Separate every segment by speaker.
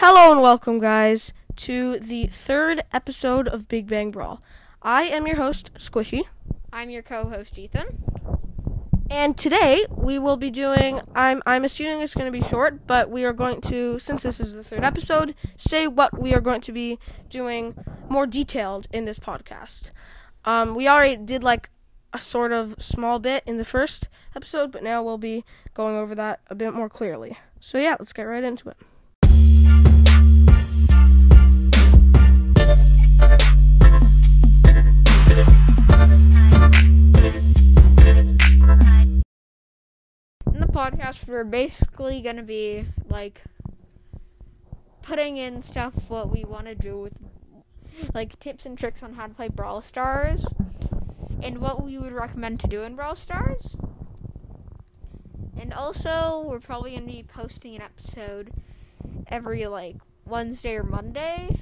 Speaker 1: Hello and welcome, guys, to the third episode of Big Bang Brawl. I am your host, Squishy,
Speaker 2: I'm your co-host Ethan.
Speaker 1: and today we will be doing. I'm I'm assuming it's going to be short, but we are going to, since this is the third episode, say what we are going to be doing more detailed in this podcast. Um, we already did like a sort of small bit in the first episode, but now we'll be going over that a bit more clearly. So yeah, let's get right into it.
Speaker 2: In the podcast, we're basically gonna be like putting in stuff what we want to do with like tips and tricks on how to play Brawl Stars and what we would recommend to do in Brawl Stars. And also, we're probably gonna be posting an episode every like Wednesday or Monday,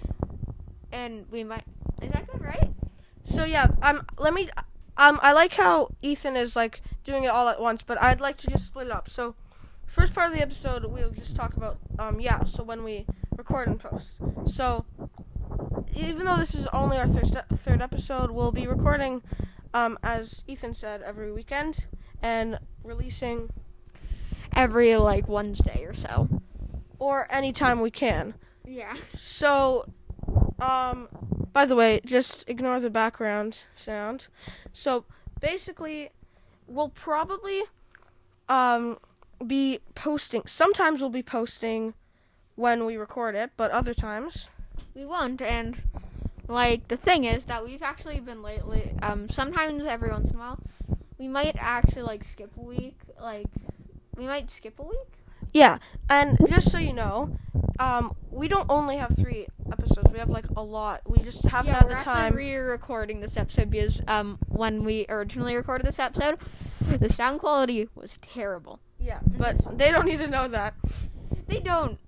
Speaker 2: and we might. Is that good, right?
Speaker 1: So yeah, um, let me. Um, I like how Ethan is like doing it all at once, but I'd like to just split it up. So, first part of the episode, we'll just talk about um, yeah. So when we record and post. So, even though this is only our third third episode, we'll be recording, um, as Ethan said, every weekend and releasing
Speaker 2: Every like Wednesday or so.
Speaker 1: or anytime we can.
Speaker 2: Yeah.
Speaker 1: So, um, by the way, just ignore the background sound. So, basically, we'll probably, um, be posting. Sometimes we'll be posting when we record it, but other times.
Speaker 2: we won't and like the thing is that we've actually been lately um sometimes every once in a while we might actually like skip a week like we might skip a week
Speaker 1: Yeah, and just so you know, um, we don't only have three episodes. We have like a lot. We just haven't
Speaker 2: yeah
Speaker 1: had the time.
Speaker 2: re-recording this episode because um when we originally recorded this episode the sound quality was terrible
Speaker 1: yeah, but they don't need to know that.
Speaker 2: they don't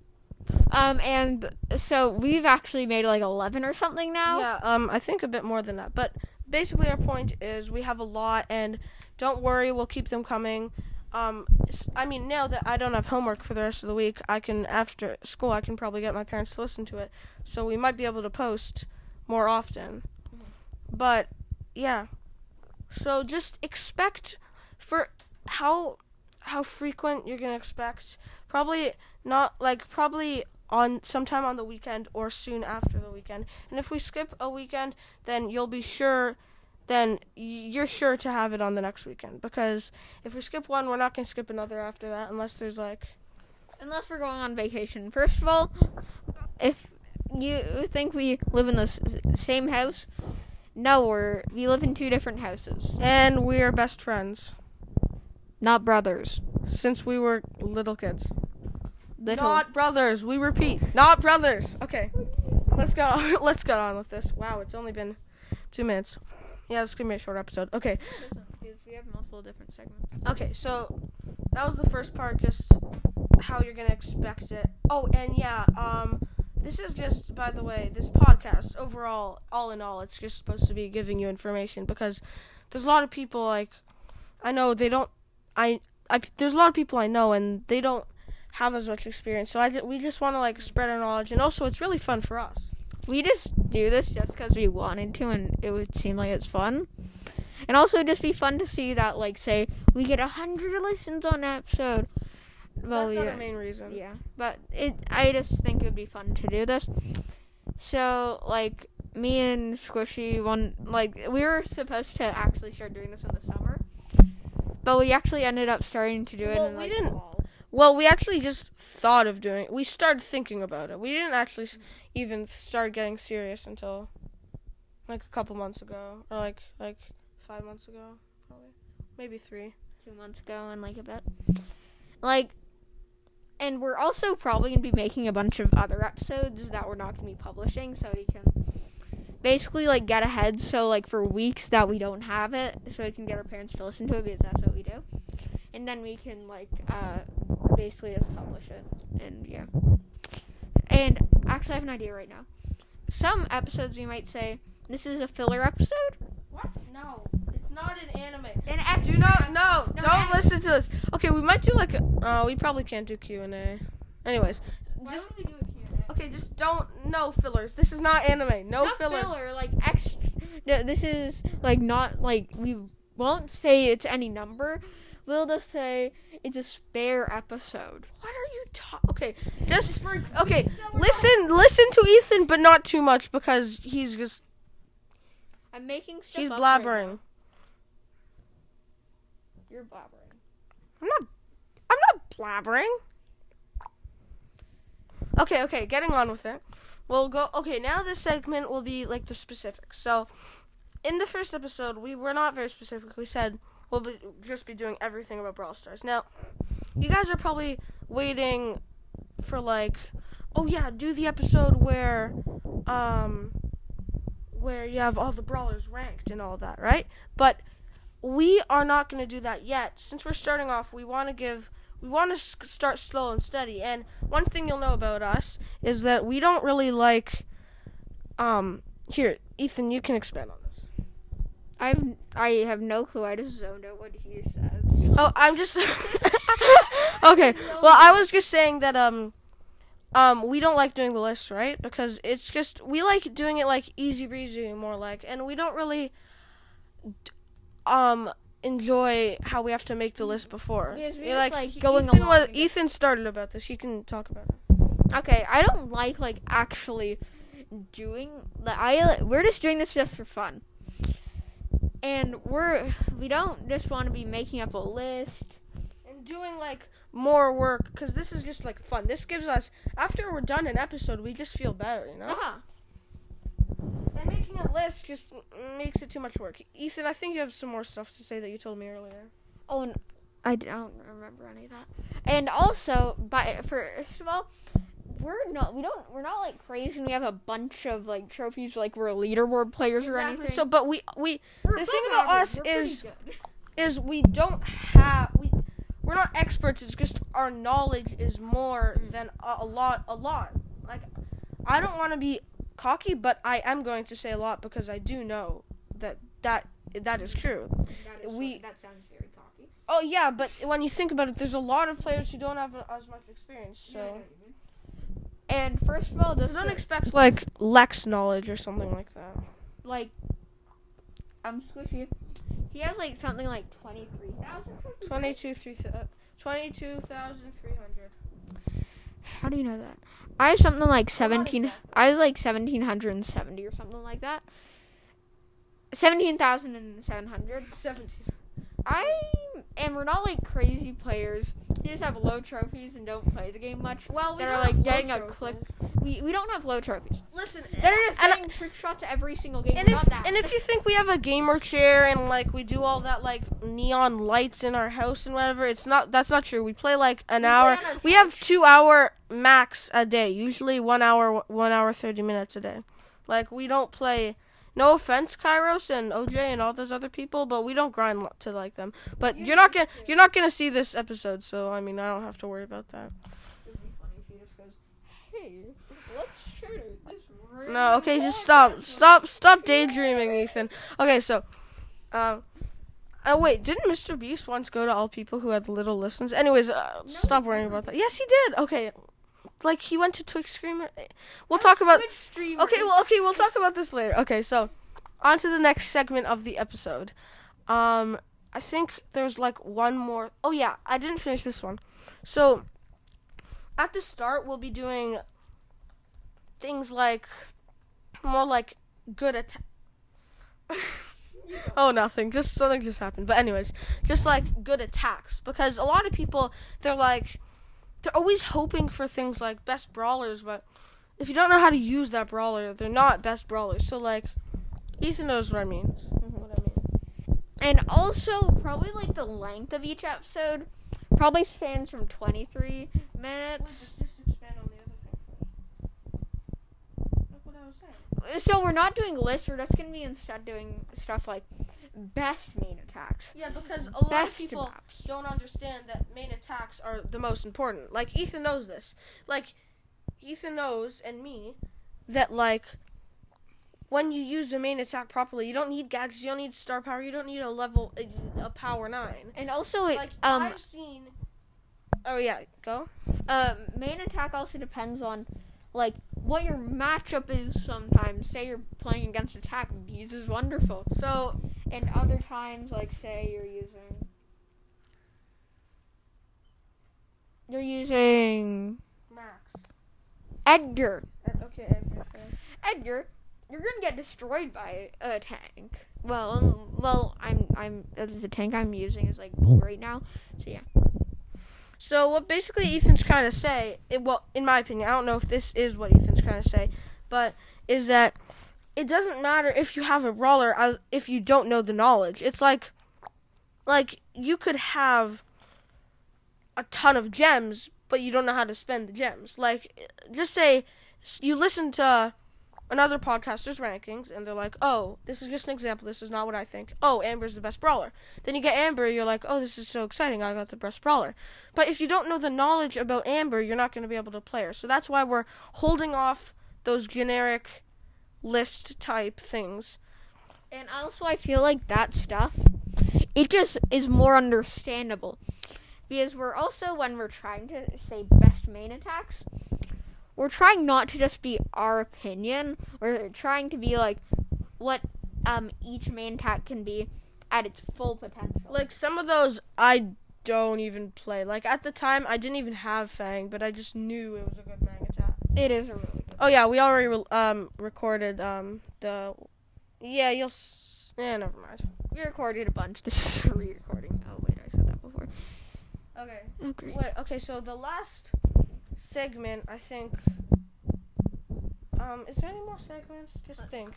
Speaker 2: um and so we've actually made like 11 or something now
Speaker 1: Yeah, um, I think a bit more than that. But basically, our point is we have a lot, and don't worry, we'll keep them coming. Um, I mean, now that I don't have homework for the rest of the week, I can after school I can probably get my parents to listen to it, so we might be able to post more often. But yeah, so just expect for how how frequent you're gonna expect. Probably not like probably on sometime on the weekend or soon after the weekend. And if we skip a weekend, then you'll be sure then you're sure to have it on the next weekend because if we skip one, we're not going to skip another after that unless there's like
Speaker 2: unless we're going on vacation. First of all, if you think we live in the s- same house, no, we're we live in two different houses,
Speaker 1: and we're best friends
Speaker 2: not brothers.
Speaker 1: since we were little kids.
Speaker 2: Little.
Speaker 1: Not brothers. We repeat, not brothers. Okay. Let's go. Let's get on with this. Wow, it's only been 2 minutes. Yeah, it's to be a short episode. Okay.
Speaker 2: we have multiple different segments.
Speaker 1: Okay, so that was the first part, just how you're gonna expect it. Oh, and yeah, um, this is just, by the way, this podcast overall, all in all, it's just supposed to be giving you information because there's a lot of people like, I know they don't, I, I, there's a lot of people I know and they don't have as much experience, so I, we just want to like spread our knowledge, and also it's really fun for us.
Speaker 2: We just do this just because we wanted to, and it would seem like it's fun. And also, just be fun to see that, like, say we get a hundred listens on an episode. Well,
Speaker 1: That's not
Speaker 2: yeah.
Speaker 1: the main reason.
Speaker 2: Yeah, but it. I just think it would be fun to do this. So, like, me and Squishy, one like we were supposed to actually start doing this in the summer, but we actually ended up starting to do it
Speaker 1: Well,
Speaker 2: in
Speaker 1: we
Speaker 2: like
Speaker 1: didn't-
Speaker 2: fall.
Speaker 1: Well, we actually just thought of doing it. We started thinking about it. We didn't actually even start getting serious until like a couple months ago, or like like five months ago, probably maybe three.
Speaker 2: two months ago and like a bit. Like, and we're also probably gonna be making a bunch of other episodes that we're not gonna be publishing, so we can basically like get ahead. So like for weeks that we don't have it, so we can get our parents to listen to it because that's what we do, and then we can like uh basically just publish it and yeah. And actually, I have an idea right now. Some episodes we might say this is a filler episode.
Speaker 1: What? No, it's not an anime.
Speaker 2: An extra
Speaker 1: Do not no,
Speaker 2: No,
Speaker 1: don't listen to this. Okay, we might do like a. Oh, we probably can't do Q and A. Anyways,
Speaker 2: Why
Speaker 1: just
Speaker 2: would we do a Q&A?
Speaker 1: Okay, just don't no fillers. This is not anime. No
Speaker 2: not
Speaker 1: fillers.
Speaker 2: filler, like extra. This is like not like we won't say it's any number. We'll just say it's a spare episode.
Speaker 1: What are you talking? Okay, just
Speaker 2: for-
Speaker 1: okay.
Speaker 2: No, we're not.
Speaker 1: Listen, listen to Ethan, but not too much because he's just
Speaker 2: I'm making stuff.
Speaker 1: he's
Speaker 2: up right
Speaker 1: blabbering.
Speaker 2: now. You're blabbering.
Speaker 1: I'm not. I'm not blabbering. Okay, okay, getting on with it. We'll go. Okay, now this segment will be like the specifics. So, in the first episode, we were not very specific. We said we'll be, just be doing everything about Brawl Stars. Now, you guys are probably waiting for like, oh yeah, do the episode where, um, where you have all the brawlers ranked and all that, right? But we are not going to do that yet. Since we're starting off, we want to give we want to start slow and steady. And one thing you'll know about us is that we don't really like um here, Ethan, you can expand on.
Speaker 2: I've I have no clue. I just zoned out what he said.
Speaker 1: Oh, I'm just Okay. Well, I was just saying that um um we don't like doing the list, right? Because it's just we like doing it like easy breezy more like and we don't really um enjoy how we have to make the list before.
Speaker 2: Because
Speaker 1: You
Speaker 2: just, like, going
Speaker 1: Ethan
Speaker 2: along
Speaker 1: was, Ethan started about this. You can talk about it.
Speaker 2: Okay, I don't like like actually doing the I we're just doing this just for fun. And we're we don't just want to be making up a list.
Speaker 1: and doing like more work because this is just like fun. This gives us after we're done an episode, we just feel better, you know.
Speaker 2: Uh-huh.
Speaker 1: And making a list just makes it too much work. Ethan, I think you have some more stuff to say that you told me earlier.
Speaker 2: Oh, and I don't remember any of that. And also, by first of all, we're not we don't we're not like crazy and we have a bunch of like trophies like we're leaderboard players or anything.
Speaker 1: So, but we we
Speaker 2: we're
Speaker 1: the thing about
Speaker 2: average.
Speaker 1: us
Speaker 2: We're
Speaker 1: is- is we don't have we we're not experts. It's just our knowledge is more than a, a lot a lot. Like I don't want to be cocky, but I am going to say a lot because I do know that that that is true.
Speaker 2: That is-
Speaker 1: we-
Speaker 2: that sounds very cocky.
Speaker 1: Oh yeah, but when you think about it, there's a lot of players who don't have as much experience. So,
Speaker 2: and first of all, this so
Speaker 1: don't expect like Lex knowledge or something like that.
Speaker 2: Like, I'm squishy. He has like something like
Speaker 1: 23,000. 22,300.
Speaker 2: How do you know that? I have something like 17.
Speaker 1: Exactly.
Speaker 2: I was like 1770 or something like that. 17,700.
Speaker 1: 17.
Speaker 2: I and we're not like crazy players. We just have low trophies and don't play the game much.
Speaker 1: Well, we
Speaker 2: that are like
Speaker 1: have
Speaker 2: getting
Speaker 1: low
Speaker 2: a click. We we don't have low trophies.
Speaker 1: Listen,
Speaker 2: That are just getting trick shots every single game.
Speaker 1: and if
Speaker 2: that.
Speaker 1: and if you think we have a gamer chair and like we do all that like neon lights in our house and whatever, it's not. That's not true. We play like an
Speaker 2: We
Speaker 1: hour. We have two hour max a day. Usually one hour, one hour thirty minutes a day. Like we don't play. No offense, Kairos and OJ and all those other people, but we don't grind to like them. But
Speaker 2: You
Speaker 1: you're not gonna you're not gonna see this episode, so I mean I don't have to worry about that.
Speaker 2: It'd be funny if he just goes, "Hey, let's shoot it this
Speaker 1: No, okay, just stop, stop, stop daydreaming, Ethan. Okay, so, um, oh wait, didn't Mr. Beast once go to all people who had little listens? Anyways, uh, stop worrying about that. Yes, he did. Okay, like he went to Twitch streamer. We'll talk about. Twitch streamer. Okay, well, okay, we'll talk about this later. Okay, so, on to the next segment of the episode. Um, I think there's like one more. Oh yeah, I didn't finish this one. So, at the start, we'll be doing things like more like good attack. oh, nothing. Just something just happened. But anyways, just like good attacks because a lot of people they're like they're always hoping for things like best brawlers, but if you don't know how to use that brawler, they're not best brawlers. So like, Ethan knows what I mean. Mm-hmm, what I mean.
Speaker 2: And also, probably like the length of each episode probably spans from 23 minutes.
Speaker 1: Just, just expand on the other thing first. Like what I was saying.
Speaker 2: So we're not doing lists. We're just gonna be instead doing stuff like best main attacks,
Speaker 1: Yeah, because a lot of people
Speaker 2: maps.
Speaker 1: don't understand that main attacks are the most important. Like Ethan knows this. Like Ethan knows and me that like when you use a main attack properly, you don't need gadgets, you don't need star power, you don't need a level a, a power 9.
Speaker 2: And also, it,
Speaker 1: Like
Speaker 2: um,
Speaker 1: I've seen Oh yeah, go.
Speaker 2: uh, main attack also depends on like what your matchup is sometimes. Say you're playing against attack, Bees is wonderful.
Speaker 1: So
Speaker 2: And other times, like say you're using you're using
Speaker 1: Max.
Speaker 2: Edgar.
Speaker 1: Okay. Edgar.
Speaker 2: Edgar, you're gonna get destroyed by a tank. Well, um, well, I'm I'm the tank I'm using is like bull right now. So yeah.
Speaker 1: So what basically Ethan's trying to say, it, well, in my opinion, I don't know if this is what Ethan's trying to say, but is that it doesn't matter if you have a brawler as if you don't know the knowledge. It's like, like you could have a ton of gems, but you don't know how to spend the gems. Like, just say you listen to another podcaster's rankings, and they're like, "Oh, this is just an example. This is not what I think. Oh, Amber's the best brawler." Then you get Amber, you're like, "Oh, this is so exciting! I got the best brawler." But if you don't know the knowledge about Amber, you're not going to be able to play her. So that's why we're holding off those generic list type things.
Speaker 2: And also, I feel like that stuff, it just is more understandable. Because we're also, when we're trying to say best main attacks, we're trying not to just be our opinion. We're trying to be like what um, each main attack can be at its full potential.
Speaker 1: Like some of those I don't even play. Like at the time I didn't even have Fang, but I just knew it was a good mag attack.
Speaker 2: it is a really good.
Speaker 1: Oh yeah, we already re- um recorded um the Yeah, you'll s- Yeah, never mind.
Speaker 2: We recorded a bunch. This is a re-recording. Oh wait, I said that before.
Speaker 1: Okay.
Speaker 2: Okay.
Speaker 1: Wait, okay, so the last segment, I think. Um, is there any more segments? Just think.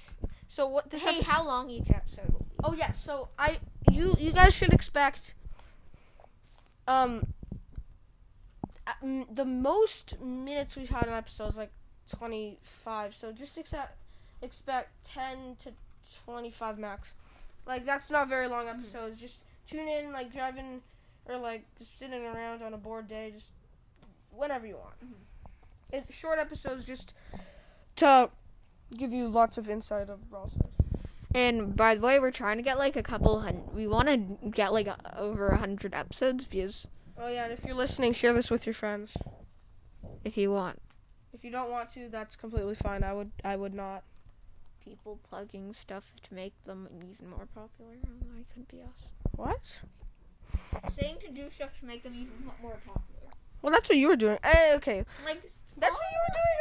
Speaker 1: So what this
Speaker 2: Hey,
Speaker 1: episode?
Speaker 2: how long each episode will be?
Speaker 1: Oh yeah, so I you you guys should expect. Um. The most minutes we've had in episodes like twenty five, so just expect expect ten to twenty five max. Like that's not very long mm-hmm. episodes. Just tune in, like driving, or like just sitting around on a bored day, just whenever you want. Mm-hmm. It, short episodes just to give you lots of insight of Brawl
Speaker 2: And by the way, we're trying to get like a couple hundred. We want to get like a, over a hundred episodes views.
Speaker 1: Oh yeah, and if you're listening, share this with your friends.
Speaker 2: if you want
Speaker 1: If you don't want to, that's completely fine. I would I would not.
Speaker 2: people plugging stuff to make them even more popular, oh, it could be us.
Speaker 1: What?
Speaker 2: Saying to do stuff to make them even more popular.
Speaker 1: Well, that's what you were doing. Eh, okay,
Speaker 2: Like
Speaker 1: that's what you were doing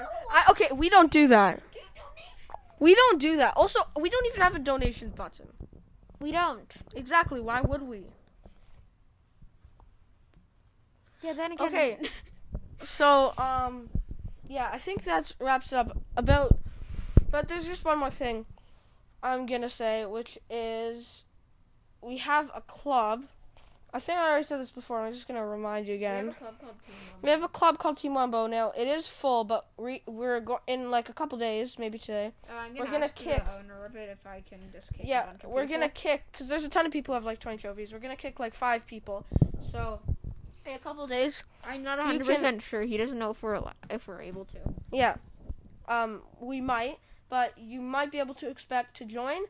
Speaker 1: earlier. I, okay, we don't do that.
Speaker 2: do.
Speaker 1: We don't do that. Also, we don't even have a donations button.
Speaker 2: We don't.
Speaker 1: Exactly. Why would we?
Speaker 2: Yeah. Then again.
Speaker 1: Okay. So, um, yeah, I think that wraps it up. About, but there's just one more thing I'm gonna say, which is we have a club. I think I already said this before. I'm just gonna remind you
Speaker 2: We have
Speaker 1: again.
Speaker 2: a club called Team
Speaker 1: We have a club called Team Wumbo now. It is full, but re- we're go- in like a couple days, maybe today.
Speaker 2: Uh, I'm
Speaker 1: We're gonna kick-
Speaker 2: the owner of it if I can just kick a
Speaker 1: Yeah, we're
Speaker 2: people.
Speaker 1: gonna kick because there's a ton of people who have like 20 trophies. We're gonna kick like five people. So a couple days,
Speaker 2: I'm not
Speaker 1: You
Speaker 2: 100 percent sure. He doesn't know if we're if we're able to.
Speaker 1: yeah, um, we might, but you might be able to expect to join.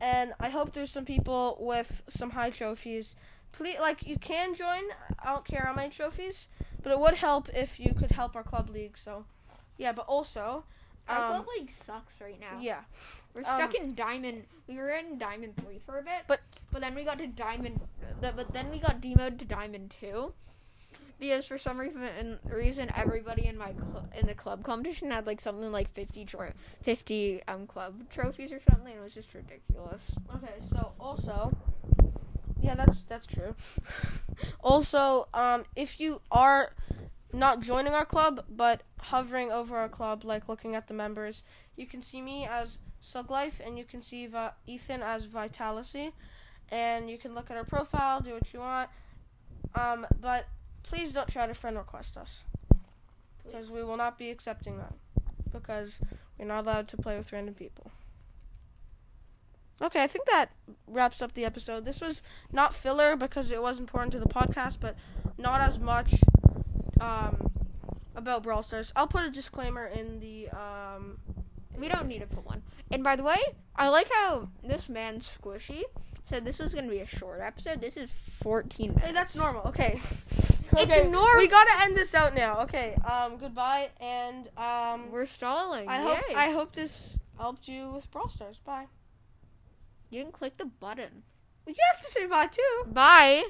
Speaker 1: And I hope there's some people with some high trophies. Please, like you can join. I don't care how many trophies, but it would help if you could help our club league. So, yeah, but also,
Speaker 2: Our
Speaker 1: um,
Speaker 2: club league sucks right now.
Speaker 1: yeah.
Speaker 2: We're
Speaker 1: Um,
Speaker 2: stuck in diamond. We were in diamond three for a bit,
Speaker 1: But-
Speaker 2: but then we got to diamond. But then we got demoted to diamond two, because for some reason, reason everybody in my cl- in the club competition had like something like 50 tro- 50 um club trophies or something. It was just ridiculous.
Speaker 1: Okay, so also, yeah, that's that's true. also, um, if you are not joining our club but hovering over our club, like looking at the members, you can see me as Suglife, and you can see Va- Ethan as Vitality, and you can look at our profile, do what you want. Um, but please don't try to friend request us, because we will not be accepting that, because we're not allowed to play with random people. Okay, I think that wraps up the episode. This was not filler because it was important to the podcast, but not as much um, about Brawl Stars. I'll put a disclaimer in the. Um,
Speaker 2: We don't need to put one. And by the way, I like how this man's squishy. said this was gonna be a short episode. This is 14 minutes.
Speaker 1: Hey, that's normal. Okay.
Speaker 2: It's
Speaker 1: okay.
Speaker 2: norm-
Speaker 1: We gotta end this out now. Okay. Um. Goodbye. And um.
Speaker 2: We're stalling.
Speaker 1: I
Speaker 2: Yay.
Speaker 1: hope I hope this helped you with Brawl Stars. Bye.
Speaker 2: you didn't click the button.
Speaker 1: You have to say bye too.
Speaker 2: Bye.